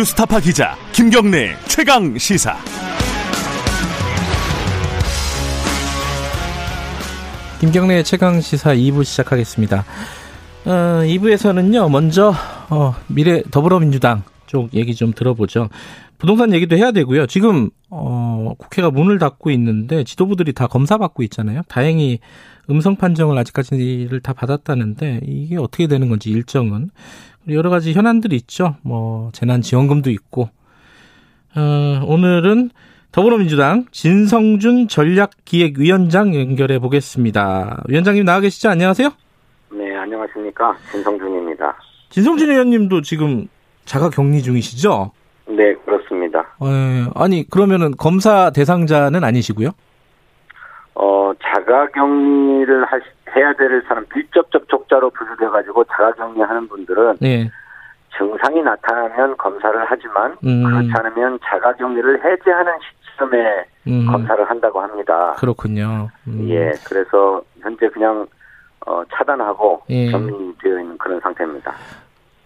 뉴스타파 기자 김경래 최강 시사. 김경래 최강 시사 2부 시작하겠습니다. 어, 2부에서는요, 먼저, 어, 미래 더불어민주당 쪽 얘기 좀 들어보죠. 부동산 얘기도 해야 되고요. 지금, 어, 국회가 문을 닫고 있는데 지도부들이 다 검사 받고 있잖아요. 다행히 음성 판정을 아직까지를 다 받았다는데 이게 어떻게 되는 건지 일정은. 여러 가지 현안들이 있죠. 뭐, 재난 지원금도 있고. 어, 오늘은 더불어민주당 진성준 전략기획위원장 연결해 보겠습니다. 위원장님 나와 계시죠? 안녕하세요? 네, 안녕하십니까. 진성준입니다. 진성준 의원님도 지금 자가 격리 중이시죠? 네, 그렇습니다. 에, 아니, 그러면은 검사 대상자는 아니시고요? 어, 자가 격리를 하, 해야 될 사람, 밀접 접촉자로 분류돼가지고 자가 격리 하는 분들은 네. 증상이 나타나면 검사를 하지만 음. 그렇지 않으면 자가 격리를 해제하는 시점에 음, 검사를 한다고 합니다. 그렇군요. 음. 예, 그래서 현재 그냥 어, 차단하고 예. 격리되어 있는 그런 상태입니다.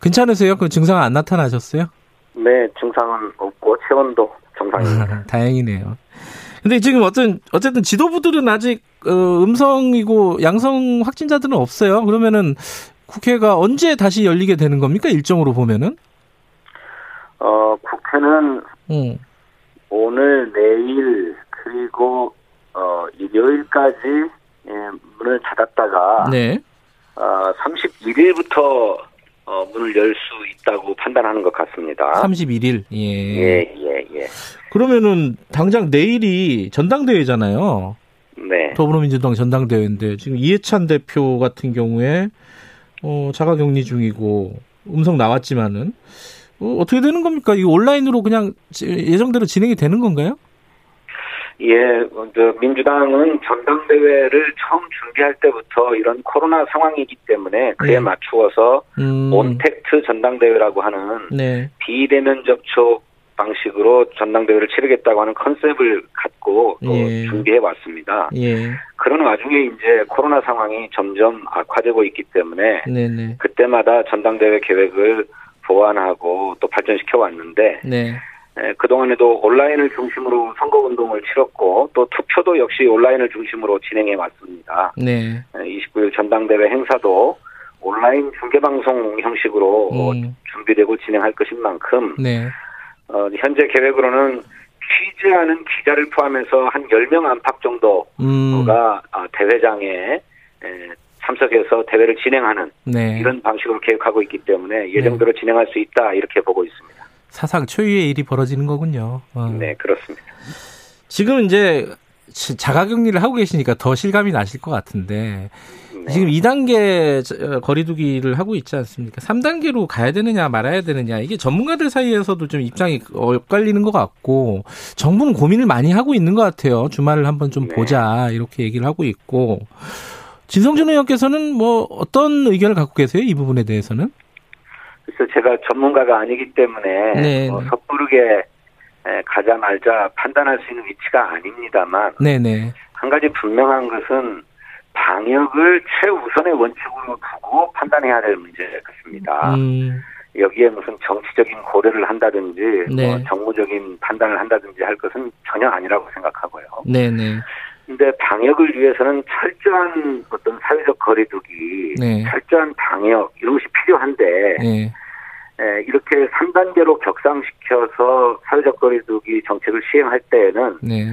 괜찮으세요? 그 증상 안 나타나셨어요? 네, 증상은 없고 체온도 정상입니다. 다행이네요. 근데 지금 어떤 어쨌든 지도부들은 아직 어, 음성이고 양성 확진자들은 없어요. 그러면은 국회가 언제 다시 열리게 되는 겁니까? 일정으로 보면은? 어, 국회는 음. 오늘, 내일, 그리고, 어, 일요일까지, 예, 문을 닫았다가, 네. 어, 31일부터, 어, 문을 열 수 있다고 판단하는 것 같습니다. 31일. 예. 예, 예, 예. 그러면은 당장 내일이 전당대회잖아요. 네. 더불어민주당 전당대회인데 지금 이해찬 대표 같은 경우에 어, 자가 격리 중이고 음성 나왔지만은 어, 어떻게 되는 겁니까? 이거 온라인으로 그냥 예정대로 진행이 되는 건가요? 예, 어, 저 민주당은 전당대회를 처음 준비할 때부터 이런 코로나 상황이기 때문에 그에 네. 맞추어서 음, 온택트 전당대회라고 하는 네. 비대면 접촉 방식으로 전당대회를 치르겠다고 하는 컨셉을 갖고 또 예. 준비해 왔습니다. 예. 그런 와중에 이제 코로나 상황이 점점 악화되고 있기 때문에 네네. 그때마다 전당대회 계획을 보완하고 또 발전시켜 왔는데 네. 에, 그동안에도 온라인을 중심으로 선거운동을 치렀고 또 투표도 역시 온라인을 중심으로 진행해 왔습니다. 네. 에, 29일 전당대회 행사도 온라인 중계방송 형식으로 어, 음, 준비되고 진행할 것인 만큼 네. 어, 현재 계획으로는 취재하는 기자를 포함해서 한 10명 안팎 정도가 음, 아, 대회장에 에, 참석해서 대회를 진행하는 네. 이런 방식으로 계획하고 있기 때문에 예정대로 진행할 수 있다 이렇게 보고 있습니다. 사상 초유의 일이 벌어지는 거군요. 어. 네, 그렇습니다. 지금 이제 지- 자가격리를 하고 계시니까 더 실감이 나실 것 같은데 네. 지금 2단계 거리두기를 하고 있지 않습니까? 3단계로 가야 되느냐 말아야 되느냐 이게 전문가들 사이에서도 좀 입장이 엇갈리는 것 같고 정부는 고민을 많이 하고 있는 것 같아요. 주말을 한번 좀 네. 보자 이렇게 얘기를 하고 있고 진성준 의원께서는 뭐 어떤 의견을 갖고 계세요? 이 부분에 대해서는? 그래서 제가 전문가가 아니기 때문에 네, 뭐 네. 섭부르게 에, 가자 말자 판단할 수 있는 위치가 아닙니다만 네네. 한 가지 분명한 것은 방역을 최우선의 원칙으로 두고 판단해야 될 문제 같습니다. 음, 여기에 무슨 정치적인 고려를 한다든지 네. 뭐 정무적인 판단을 한다든지 할 것은 전혀 아니라고 생각하고요. 네네. 근데 방역을 위해서는 철저한 어떤 사회적 거리두기, 네. 철저한 방역 이런 것이 필요한데 네. 에, 이렇게 3단계로 격상시켜서 사회적 거리두기 정책을 시행할 때에는 네.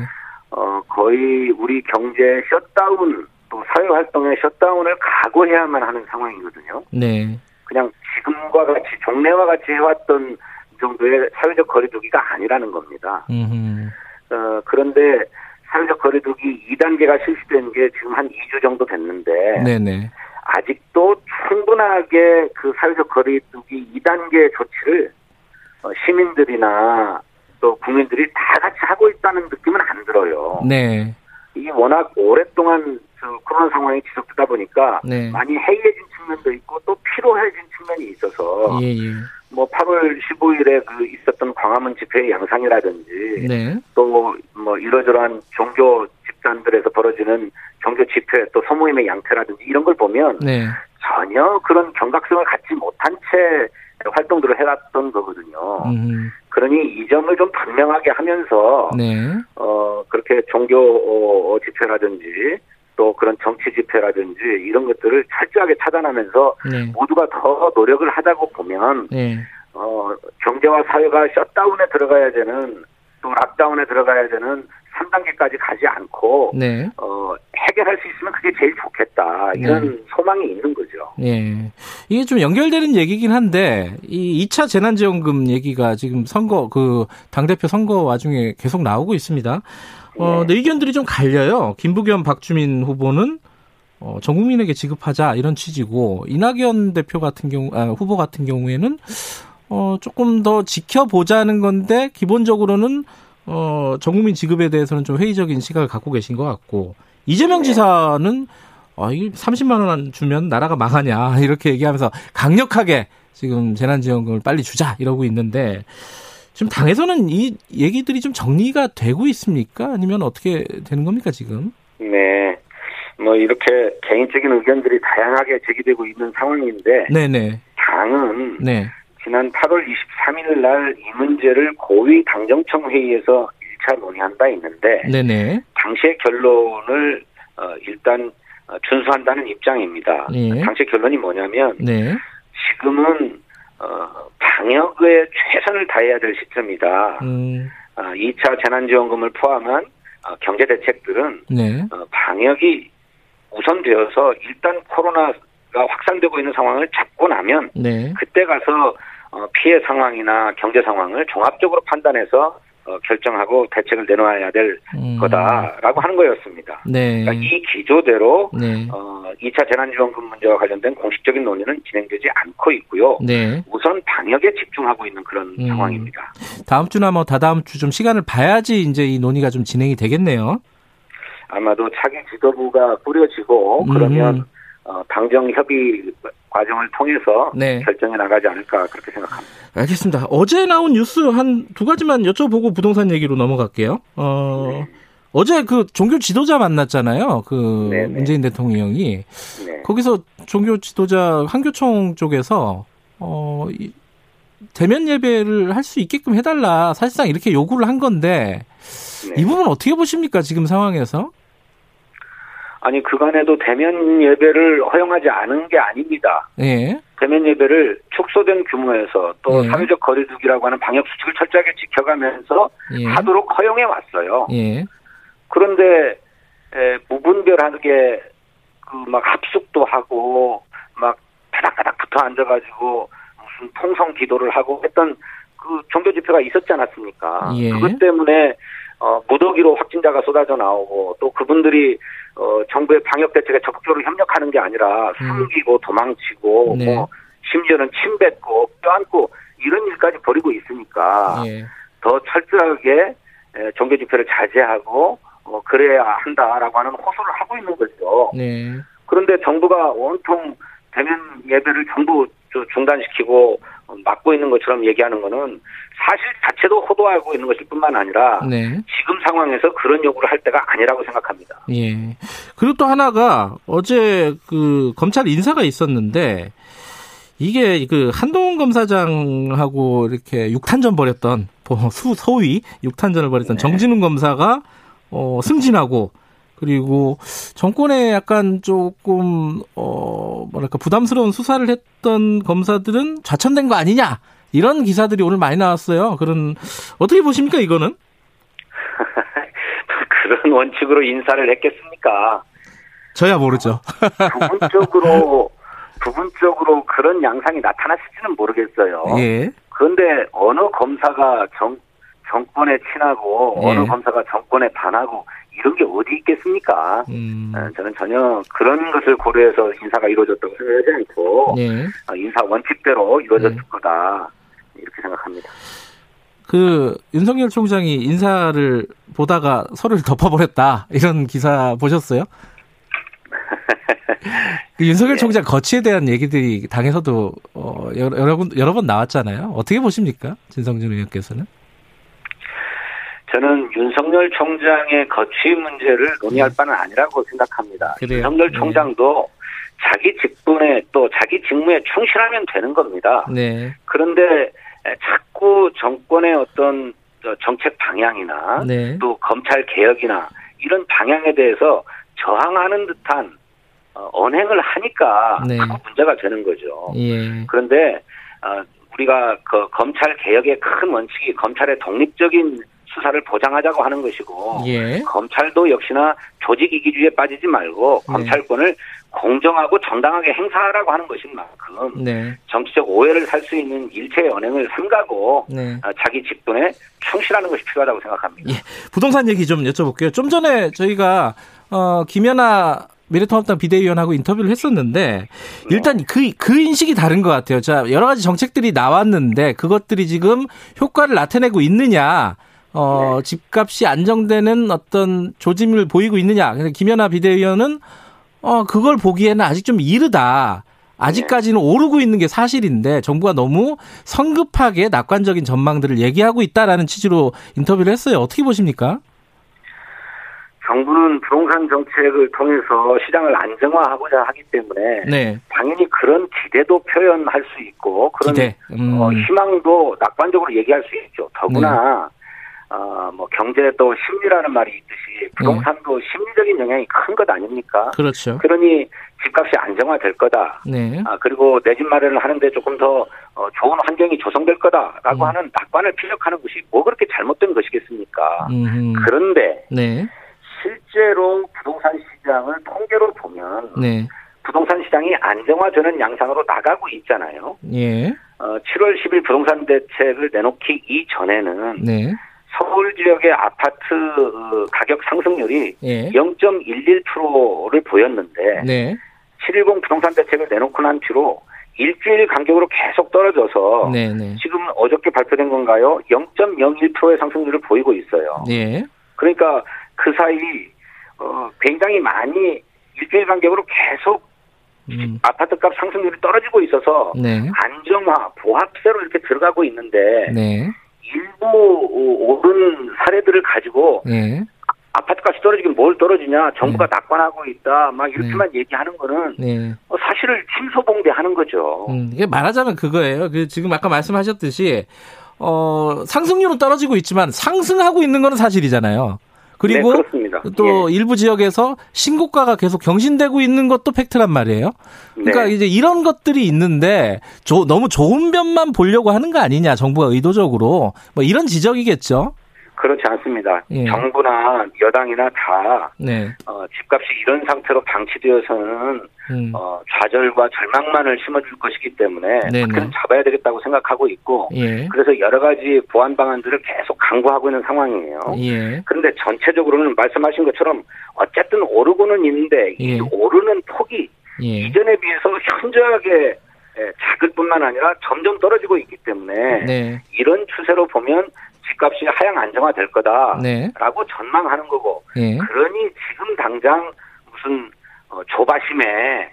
어, 거의 우리 경제 셧다운 또 사회 활동의 셧다운을 각오해야만 하는 상황이거든요. 네. 그냥 지금과 같이 종래와 같이 해왔던 정도의 사회적 거리두기가 아니라는 겁니다. 음. 어, 그런데 사회적 거리두기 2단계가 실시된 게 지금 한 2주 정도 됐는데 네네. 아직도 충분하게 그 사회적 거리두기 2단계 조치를 어, 시민들이나 또 국민들이 다 같이 하고 있다는 느낌은 안 들어요. 네. 이게 워낙 오랫동안 저 코로나 상황이 지속되다 보니까 네. 많이 해이해진 측면도 있고 또 피로해진 측면이 있어서 예, 예. 뭐 8월 15일에 그 있었던 광화문 집회의 양상이라든지 네. 또뭐 이러저러한 종교 집단들에서 벌어지는 종교 집회 또 소모임의 양태라든지 이런 걸 보면 네. 전혀 그런 경각성을 갖지 못한 채 활동들을 해왔던 거거든요. 음, 그러니 이 점을 좀 분명하게 하면서 네. 어 그렇게 종교 어, 집회라든지 또 그런 정치 집회라든지 이런 것들을 철저하게 차단하면서 네. 모두가 더 노력을 하자고 보면 네. 어 경제와 사회가 셧다운에 들어가야 되는 또 락다운에 들어가야 되는 3단계까지 가지 않고 네. 어 해결할 수 있으면 그게 제일 좋겠다 이런 네. 소망이 있는 거죠. 예. 이게 좀 연결되는 얘기긴 한데, 이 2차 재난지원금 얘기가 지금 선거, 그, 당 대표 선거 와중에 계속 나오고 있습니다. 어, 근데 의견들이 좀 갈려요. 김부겸, 박주민 후보는, 어, 전 국민에게 지급하자, 이런 취지고, 이낙연 대표 같은 경우, 아, 후보 같은 경우에는, 어, 조금 더 지켜보자는 건데, 기본적으로는, 어, 전 국민 지급에 대해서는 좀 회의적인 시각을 갖고 계신 것 같고, 이재명 지사는 아, 이게 30만 원 주면 나라가 망하냐 이렇게 얘기하면서 강력하게 지금 재난지원금을 빨리 주자 이러고 있는데 지금 당에서는 이 얘기들이 좀 정리가 되고 있습니까? 아니면 어떻게 되는 겁니까 지금? 네. 뭐 이렇게 개인적인 의견들이 다양하게 제기되고 있는 상황인데 네네 당은 네 지난 8월 23일 날 이 문제를 고위 당정청 회의에서 1차 논의한 바 있는데 네네 당시의 결론을 어, 일단 어, 준수한다는 입장입니다. 예. 당시의 결론이 뭐냐면 네 지금은 어, 방역에 최선을 다해야 될 시점이다. 음, 어, 2차 재난지원금을 포함한 어, 경제 대책들은 네 어, 방역이 우선되어서 일단 코로나가 확산되고 있는 상황을 잡고 나면 네. 그때 가서 어, 피해 상황이나 경제 상황을 종합적으로 판단해서 어, 결정하고 대책을 내놓아야 될 음, 거다라고 하는 거였습니다. 네. 그러니까 이 기조대로 네. 어, 2차 재난지원금 문제와 관련된 공식적인 논의는 진행되지 않고 있고요. 네. 우선 방역에 집중하고 있는 그런 음. 상황입니다. 다음 주나 뭐 다다음 주 좀 시간을 봐야지 이제 이 논의가 좀 진행이 되겠네요. 아마도 차기 지도부가 꾸려지고 그러면 음. 어, 당정 협의 과정을 통해서 네. 결정해 나가지 않을까 그렇게 생각합니다. 알겠습니다. 어제 나온 뉴스 한 두 가지만 여쭤보고 부동산 얘기로 넘어갈게요. 어, 어제 그 종교 지도자 만났잖아요. 그 네네. 문재인 대통령이 네. 거기서 종교 지도자 한교총 쪽에서 어, 이 대면 예배를 할 수 있게끔 해달라 사실상 이렇게 요구를 한 건데 네. 이 부분 어떻게 보십니까 지금 상황에서? 아니 그간에도 대면 예배를 허용하지 않은 게 아닙니다. 예, 대면 예배를 축소된 규모에서 또 예. 사회적 거리두기라고 하는 방역 수칙을 철저하게 지켜가면서 예, 하도록 허용해 왔어요. 예, 그런데 에, 무분별하게 그 막 합숙도 하고 막 바닥바닥 붙어 앉아가지고 무슨 통성 기도를 하고 했던 그 종교 집회가 있었지 않았습니까? 예. 그것 때문에 어, 무더기로 확진자가 쏟아져 나오고 또 그분들이 어, 정부의 방역 대책에 적극적으로 협력하는 게 아니라 숨기고 도망치고 음. 네. 뭐 심지어는 침 뱉고 껴안고 이런 일까지 벌이고 있으니까 예, 더 철저하게 에, 종교 집회를 자제하고 어, 그래야 한다라고 하는 호소를 하고 있는 거죠. 네, 그런데 정부가 온통 대면 예배를 전부 저 중단시키고 어, 막고 있는 것처럼 얘기하는 거는 사실 자체도 호도하고 있는 것일 뿐만 아니라 네. 지금 상황에서 그런 요구를 할 때가 아니라고 생각합니다. 예. 그리고 또 하나가 어제 그 검찰 인사가 있었는데 이게 그 한동훈 검사장하고 이렇게 육탄전 벌였던 뭐수 소위 육탄전을 벌였던 네. 정진훈 검사가 어 승진하고 그리고 정권에 약간 조금 어 뭐랄까 부담스러운 수사를 했던 검사들은 좌천된 거 아니냐 이런 기사들이 오늘 많이 나왔어요. 그런 어떻게 보십니까 이거는? 그런 원칙으로 인사를 했겠습니까? 저야 모르죠. 부분적으로 부분적으로 그런 양상이 나타났을지는 모르겠어요. 예. 그런데 어느 검사가 정, 정권에 친하고 예. 어느 검사가 정권에 반하고 이런 게 어디 있겠습니까? 음. 어, 저는 전혀 그런 것을 고려해서 인사가 이루어졌다고 생각하지 않고 예. 어, 인사 원칙대로 이루어졌을 네. 거다 이렇게 생각합니다. 그 윤석열 총장이 인사를 보다가 서로를 덮어버렸다 이런 기사 보셨어요? 그 윤석열 예. 총장 거취에 대한 얘기들이 당에서도 어, 여러, 여러, 군- 여러 번 나왔잖아요. 어떻게 보십니까? 진성준 의원께서는? 저는 윤석열 총장의 거취 문제를 논의할 바는 아니라고 생각합니다. 그래요? 윤석열 네. 총장도 자기 직분에 또 자기 직무에 충실하면 되는 겁니다. 네. 그런데 자꾸 정권의 어떤 정책 방향이나 네. 또 검찰 개혁이나 이런 방향에 대해서 저항하는 듯한 어, 언행을 하니까 네. 문제가 되는 거죠. 예. 그런데 어, 우리가 그 검찰 개혁의 큰 원칙이 검찰의 독립적인 수사를 보장하자고 하는 것이고 예. 검찰도 역시나 조직 이기주의에 빠지지 말고 네. 검찰권을 공정하고 정당하게 행사하라고 하는 것인 만큼 네. 정치적 오해를 살 수 있는 일체의 언행을 삼가고 네. 어, 자기 직분에 충실하는 것이 필요하다고 생각합니다. 예. 부동산 얘기 좀 여쭤볼게요. 좀 전에 저희가 어 김연아 미래통합당 비대위원하고 인터뷰를 했었는데 일단 그, 그 인식이 다른 것 같아요. 자, 여러 가지 정책들이 나왔는데 그것들이 지금 효과를 나타내고 있느냐, 어, 네. 집값이 안정되는 어떤 조짐을 보이고 있느냐. 근데 김연아 비대위원은 어, 그걸 보기에는 아직 좀 이르다. 아직까지는 오르고 있는 게 사실인데 정부가 너무 성급하게 낙관적인 전망들을 얘기하고 있다라는 취지로 인터뷰를 했어요. 어떻게 보십니까? 정부는 부동산 정책을 통해서 시장을 안정화하고자 하기 때문에 네. 당연히 그런 기대도 표현할 수 있고 그런 기대. 음. 어, 희망도 낙관적으로 얘기할 수 있죠. 더구나 어, 뭐 경제도 심리라는 말이 있듯이 부동산도 심리적인 영향이 큰 것 아닙니까? 그렇죠. 그러니 집값이 안정화될 거다. 네. 아, 그리고 내 집 마련을 하는데 조금 더 어, 좋은 환경이 조성될 거다라고 음. 하는 낙관을 피력하는 것이 뭐 그렇게 잘못된 것이겠습니까? 음. 그런데 네. 실제로 부동산 시장을 통계로 보면 네. 부동산 시장이 안정화되는 양상으로 나가고 있잖아요. 예. 어, 7월 10일 부동산 대책을 내놓기 이전에는 네. 서울 지역의 아파트 어, 가격 상승률이 예. 0.11%를 보였는데 네. 710 부동산 대책을 내놓고 난 뒤로 일주일 간격으로 계속 떨어져서 네. 네. 지금 어저께 발표된 건가요? 0.01%의 상승률을 보이고 있어요. 예. 그러니까 그 사이 어, 굉장히 많이 일주일 간격으로 계속 음. 아파트값 상승률이 떨어지고 있어서 네. 안정화, 보합세로 이렇게 들어가고 있는데 네. 일부 오- 오른 사례들을 가지고 예. 아파트 값이 떨어지긴 뭘 떨어지냐 정부가 낙관하고 있다 막 이렇게만 얘기하는 거는 네. 어, 사실을 침소봉대하는 거죠. 음, 이게 말하자면 그거예요. 그 지금 아까 말씀하셨듯이 어, 상승률은 떨어지고 있지만 상승하고 있는 거는 사실이잖아요. 그리고 네. 또 예. 일부 지역에서 신고가가 계속 경신되고 있는 것도 팩트란 말이에요. 그러니까 네. 이제 이런 것들이 있는데 조- 너무 좋은 면만 보려고 하는 거 아니냐 정부가 의도적으로 뭐 이런 지적이겠죠. 그렇지 않습니다. 예. 정부나 여당이나 다 네. 어, 집값이 이런 상태로 방치되어서는 음. 어, 좌절과 절망만을 심어줄 것이기 때문에 네네. 박차는 잡아야 되겠다고 생각하고 있고 예. 그래서 여러 가지 보완 방안들을 계속 강구하고 있는 상황이에요. 예. 그런데 전체적으로는 말씀하신 것처럼 어쨌든 오르고는 있는데 이 예. 오르는 폭이 예. 이전에 비해서 현저하게 예, 작을 뿐만 아니라 점점 떨어지고 있기 때문에 네. 이런 추세로 보면 집값이 하향 안정화될 거다라고 네. 전망하는 거고 예. 그러니 지금 당장 무슨 어, 조바심에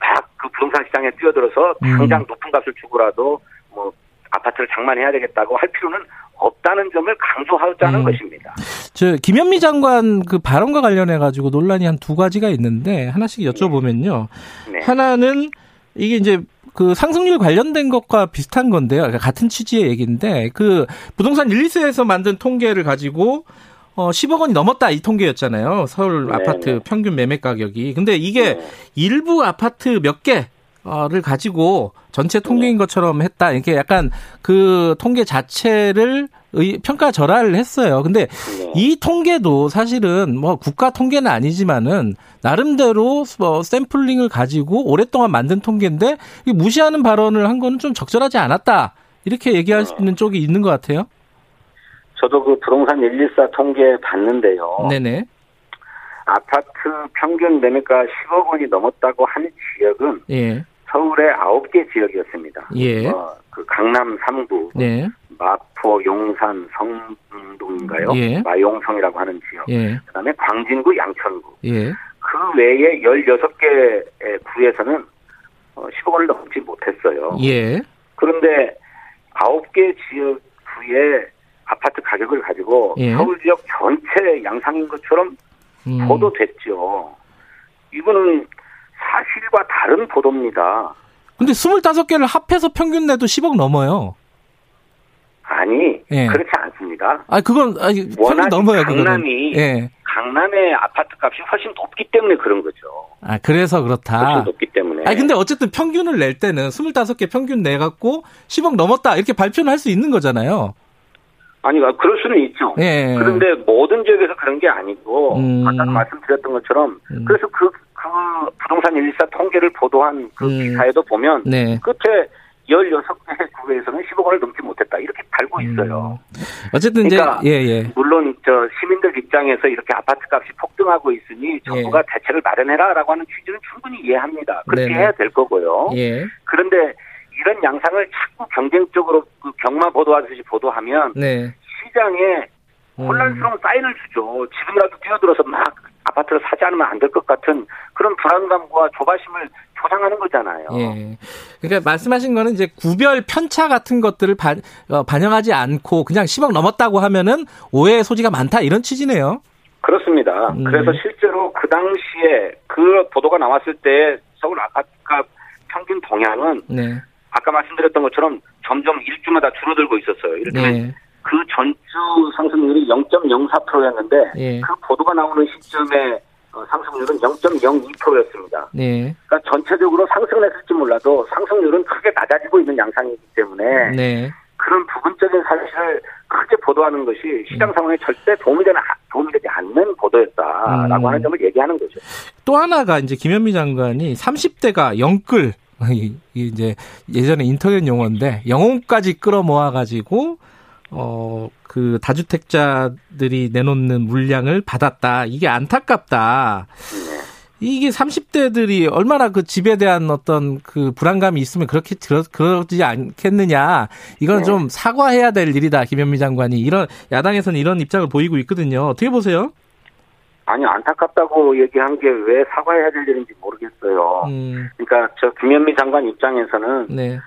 막 그 부동산 시장에 뛰어들어서 음. 당장 높은 값을 주고라도 뭐 아파트를 장만해야 되겠다고 할 필요는 없다는 점을 강조하자는 음. 것입니다. 저 김현미 장관 그 발언과 관련해 가지고 논란이 한 두 가지가 있는데 하나씩 여쭤보면요. 네. 하나는 이게 이제 그 상승률 관련된 것과 비슷한 건데요. 그러니까 같은 취지의 얘기인데 그 부동산 1, 2세에서 만든 통계를 가지고 어 10억 원이 넘었다 이 통계였잖아요. 서울 네, 아파트 네. 평균 매매 가격이. 근데 이게 네. 일부 아파트 몇 개를 가지고 전체 통계인 것처럼 했다. 이렇게 약간 그 통계 자체를 의- 평가 절하를 했어요. 근데 네. 이 통계도 사실은 뭐 국가 통계는 아니지만은 나름대로 뭐 샘플링을 가지고 오랫동안 만든 통계인데 이 무시하는 발언을 한 거는 좀 적절하지 않았다. 이렇게 얘기할 수 있는 쪽이 있는 것 같아요. 저도 그 부동산 114 통계 봤는데요. 네네. 아파트 평균 매매가 10억 원이 넘었다고 한 지역은 예. 서울의 9개 지역이었습니다. 예. 어, 그 강남 3구, 네. 마포, 용산, 성동인가요? 예. 마용성이라고 하는 지역. 예. 그다음에 광진구, 양천구. 예. 그 외에 16개 구에서는 어, 10억 원을 넘지 못했어요. 예. 그런데 9개 지역 구의 아파트 가격을 가지고 예. 서울 지역 전체 양상인 것처럼 음. 보도됐죠. 이거는 사실과 다른 보도입니다. 근데 25개를 합해서 평균 내도 10억 넘어요. 아니 예. 그렇지 않습니다. 아, 그건 아니, 워낙 넘어요, 그거는. 강남이 예. 강남의 아파트 값이 훨씬 높기 때문에 그런 거죠. 아, 그래서 훨씬 그렇다. 높기 때문에. 아니 근데 어쨌든 평균을 낼 때는 25개 평균 내 갖고 10억 넘었다 이렇게 발표는 할 수 있는 거잖아요. 아니 그럴 수는 있죠. 예. 그런데 모든 지역에서 그런 게 아니고 음. 아까 말씀드렸던 것처럼 음. 그래서 그, 그 부동산 114 통계를 보도한 그 음. 기사에도 보면 네. 끝에 16개 구에서 있어요. 음. 어쨌든 그러니까 이제 예, 예. 물론 저 시민들 입장에서 이렇게 아파트 값이 폭등하고 있으니 정부가 대책을 마련해라라고 하는 취지는 충분히 이해합니다. 그렇게 예. 네네. 해야 될 거고요. 예. 그런데 이런 양상을 자꾸 경쟁적으로 그 경마 보도하듯이 보도하면 네. 시장에 음. 혼란스러운 사인을 주죠. 지금이라도 뛰어들어서 막 아파트를 사지 않으면 안 될 것 같은 그런 불안감과 조바심을 조장하는 거잖아요. 예. 그러니까 말씀하신 거는 이제 구별 편차 같은 것들을 반, 어, 반영하지 않고 그냥 10억 넘었다고 하면은 오해의 소지가 많다 이런 취지네요. 그렇습니다. 음. 그래서 실제로 그 당시에 그 보도가 나왔을 때 서울 아파트값 평균 동향은 네. 아까 말씀드렸던 것처럼 점점 일주마다 줄어들고 있었어요. 이를테면 네. 그 전주 상승률이 0.04%였는데 예. 그 보도가 나오는 시점에 어, 상승률은 0.02%였습니다. 네. 그러니까 전체적으로 상승을 했을지 몰라도 상승률은 크게 낮아지고 있는 양상이기 때문에 네. 그런 부분적인 사실을 크게 보도하는 것이 시장 상황에 절대 도움이 되는 도움이 되지 않는 보도였다라고 음. 하는 점을 얘기하는 거죠. 또 하나가 이제 김현미 장관이 30대가 영끌 이제 예전에 인터넷 용어인데 영혼까지 끌어모아 가지고 어 그 다주택자들이 내놓는 물량을 받았다. 이게 안타깝다. 이게 30대들이 얼마나 그 집에 대한 어떤 그 불안감이 있으면 그렇게 들어, 그러지 않겠느냐. 이건 네. 좀 사과해야 될 일이다. 김현미 장관이. 이런, 야당에서는 이런 입장을 보이고 있거든요. 어떻게 보세요? 아니 안타깝다고 얘기한 게 왜 사과해야 될 일인지 모르겠어요. 음, 그러니까 저 김현미 장관 입장에서는 네.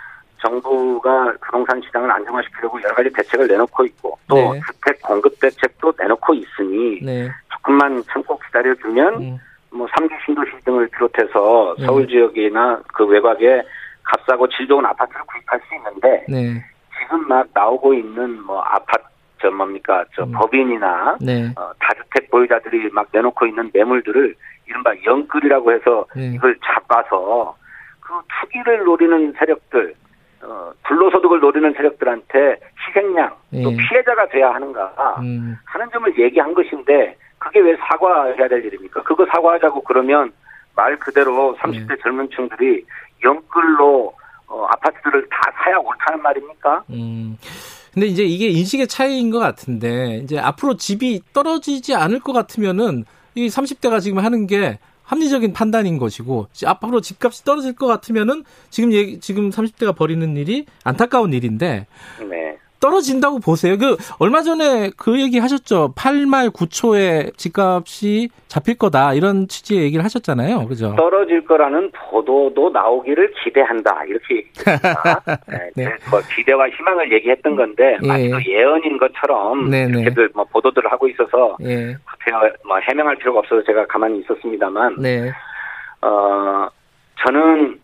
정부가 부동산 시장을 안정화시키려고 여러 가지 대책을 내놓고 있고 또 네. 주택 공급 대책도 내놓고 있으니 네. 조금만 참고 기다려주면 음, 뭐 3기 신도시 등을 비롯해서 네. 서울 지역이나 그 외곽에 값싸고 질 좋은 아파트를 구입할 수 있는데 네. 지금 막 나오고 있는 뭐 아파트 저 뭡니까 저 음. 법인이나 네. 어, 다주택 보유자들이 막 내놓고 있는 매물들을 이른바 영끌이라고 해서 네. 이걸 잡아서 그 투기를 노리는 세력들 어, 불로소득을 노리는 세력들한테 희생양 또 예. 피해자가 돼야 하는가 음, 하는 점을 얘기한 것인데 그게 왜 사과해야 될 일입니까? 그거 사과하자고 그러면 말 그대로 30대 네. 젊은 층들이 영끌로 어, 아파트들을 다 사야 옳다는 말입니까? 음. 근데 이제 이게 인식의 차이인 것 같은데, 이제 앞으로 집이 떨어지지 않을 것 같으면은, 이 30대가 지금 하는 게 합리적인 판단인 것이고, 지- 앞으로 집값이 떨어질 것 같으면은, 지금 얘기, 지금 30대가 벌이는 일이 안타까운 일인데, 네. 떨어진다고 보세요. 그, 얼마 전에 그 얘기 하셨죠. 8말 9초에 집값이 잡힐 거다. 이런 취지의 얘기를 하셨잖아요. 그죠? 떨어질 거라는 보도도 나오기를 기대한다 이렇게 얘기했습니다. 네, 네. 뭐 기대와 희망을 얘기했던 건데 예. 마치 또 예언인 것처럼 네네. 이렇게들 뭐 보도들을 하고 있어서 예. 뭐 해명할 필요가 없어서 제가 가만히 있었습니다만 네. 어 저는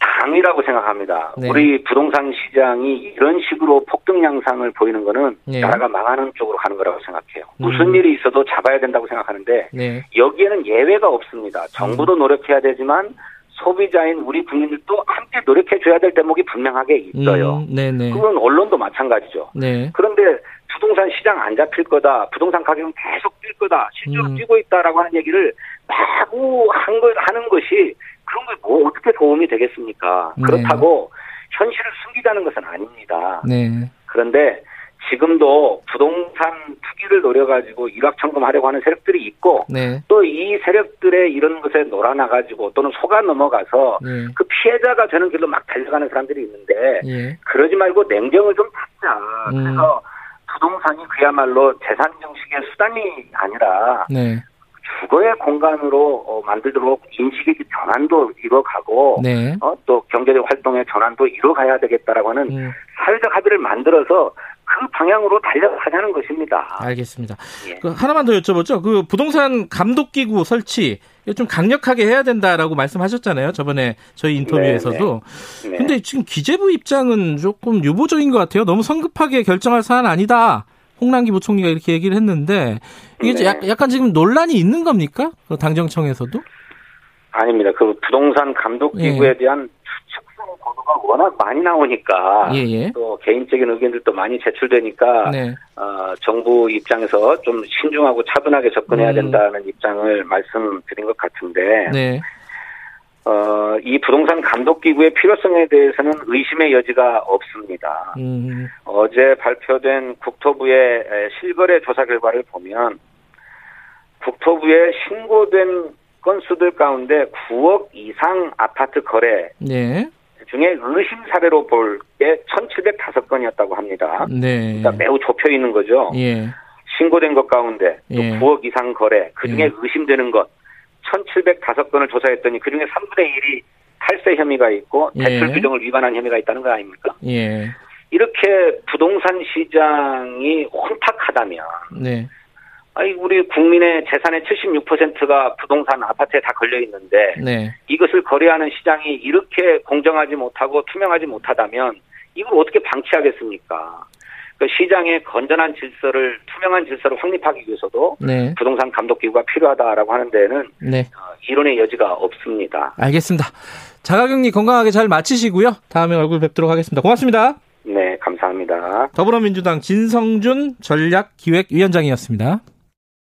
당이라고 생각합니다. 네. 우리 부동산 시장이 이런 식으로 폭등 양상을 보이는 거는 네. 나라가 망하는 쪽으로 가는 거라고 생각해요. 무슨 음. 일이 있어도 잡아야 된다고 생각하는데 네. 여기에는 예외가 없습니다. 정부도 노력해야 되지만 소비자인 우리 국민들도 함께 노력해 줘야 될 대목이 분명하게 있어요. 음, 네네. 그건 언론도 마찬가지죠. 네. 그런데 부동산 시장 안 잡힐 거다. 부동산 가격은 계속 뛸 거다. 실제로 음. 뛰고 있다라고 하는 얘기를 마구 한 걸 하는 것이 그런 게 뭐 어떻게 도움이 되겠습니까? 네. 그렇다고 현실을 숨기자는 것은 아닙니다. 네. 그런데 지금도 부동산 투기를 노려가지고 일확천금하려고 하는 세력들이 있고 네. 또이 세력들의 이런 것에 놀아나가지고 또는 속아 넘어가서 네. 그 피해자가 되는 길로 막 달려가는 사람들이 있는데 예. 그러지 말고 냉정을 좀 찾자. 음. 그래서 부동산이 그야말로 재산 정식의 수단이 아니라 네. 주거의 공간으로 어, 만들도록 인식의 전환도 이뤄가고 네. 어, 또 경제적 활동의 전환도 이뤄가야 되겠다라고 하는 음. 사회적 합의를 만들어서 그 방향으로 달려가자는 것입니다. 알겠습니다. 예. 그 하나만 더 여쭤보죠. 그 부동산 감독기구 설치 좀 강력하게 해야 된다라고 말씀하셨잖아요. 저번에 저희 인터뷰에서도. 네, 네. 네. 근데 지금 기재부 입장은 조금 유보적인 것 같아요. 너무 성급하게 결정할 사안 아니다. 홍남기 부총리가 이렇게 얘기를 했는데 이게 네. 약간 지금 논란이 있는 겁니까? 그 당정청에서도? 아닙니다. 그 부동산 감독기구에 예. 대한 축소 보도가 워낙 많이 나오니까 예예. 예. 또 개인적인 의견들도 많이 제출되니까 네. 어, 정부 입장에서 좀 신중하고 차분하게 접근해야 음. 된다는 입장을 말씀드린 것 같은데 네. 어, 이 부동산 감독기구의 필요성에 대해서는 의심의 여지가 없습니다. 음. 어제 발표된 국토부의 실거래 조사 결과를 보면 국토부에 신고된 건수들 가운데 9억 이상 아파트 거래 네. 중에 의심 사례로 볼 게 1,705건이었다고 합니다. 네. 그러니까 매우 좁혀 있는 거죠. 예. 신고된 것 가운데 또 예. 9억 이상 거래, 그 중에 예. 의심되는 것 1,705건을 조사했더니 그 중에 3분의 1이 탈세 혐의가 있고 예. 대출 규정을 위반한 혐의가 있다는 거 아닙니까? 예. 이렇게 부동산 시장이 혼탁하다면 네. 아니 우리 국민의 재산의 76%가 부동산 아파트에 다 걸려 있는데 네. 이것을 거래하는 시장이 이렇게 공정하지 못하고 투명하지 못하다면 이걸 어떻게 방치하겠습니까? 그 시장의 건전한 질서를 투명한 질서를 확립하기 위해서도 네. 부동산 감독 기구가 필요하다라고 하는 데는 네. 어, 이론의 여지가 없습니다. 알겠습니다. 자가격리 건강하게 잘 마치시고요. 다음에 얼굴 뵙도록 하겠습니다. 고맙습니다. 네, 감사합니다. 더불어민주당 진성준 전략기획위원장이었습니다.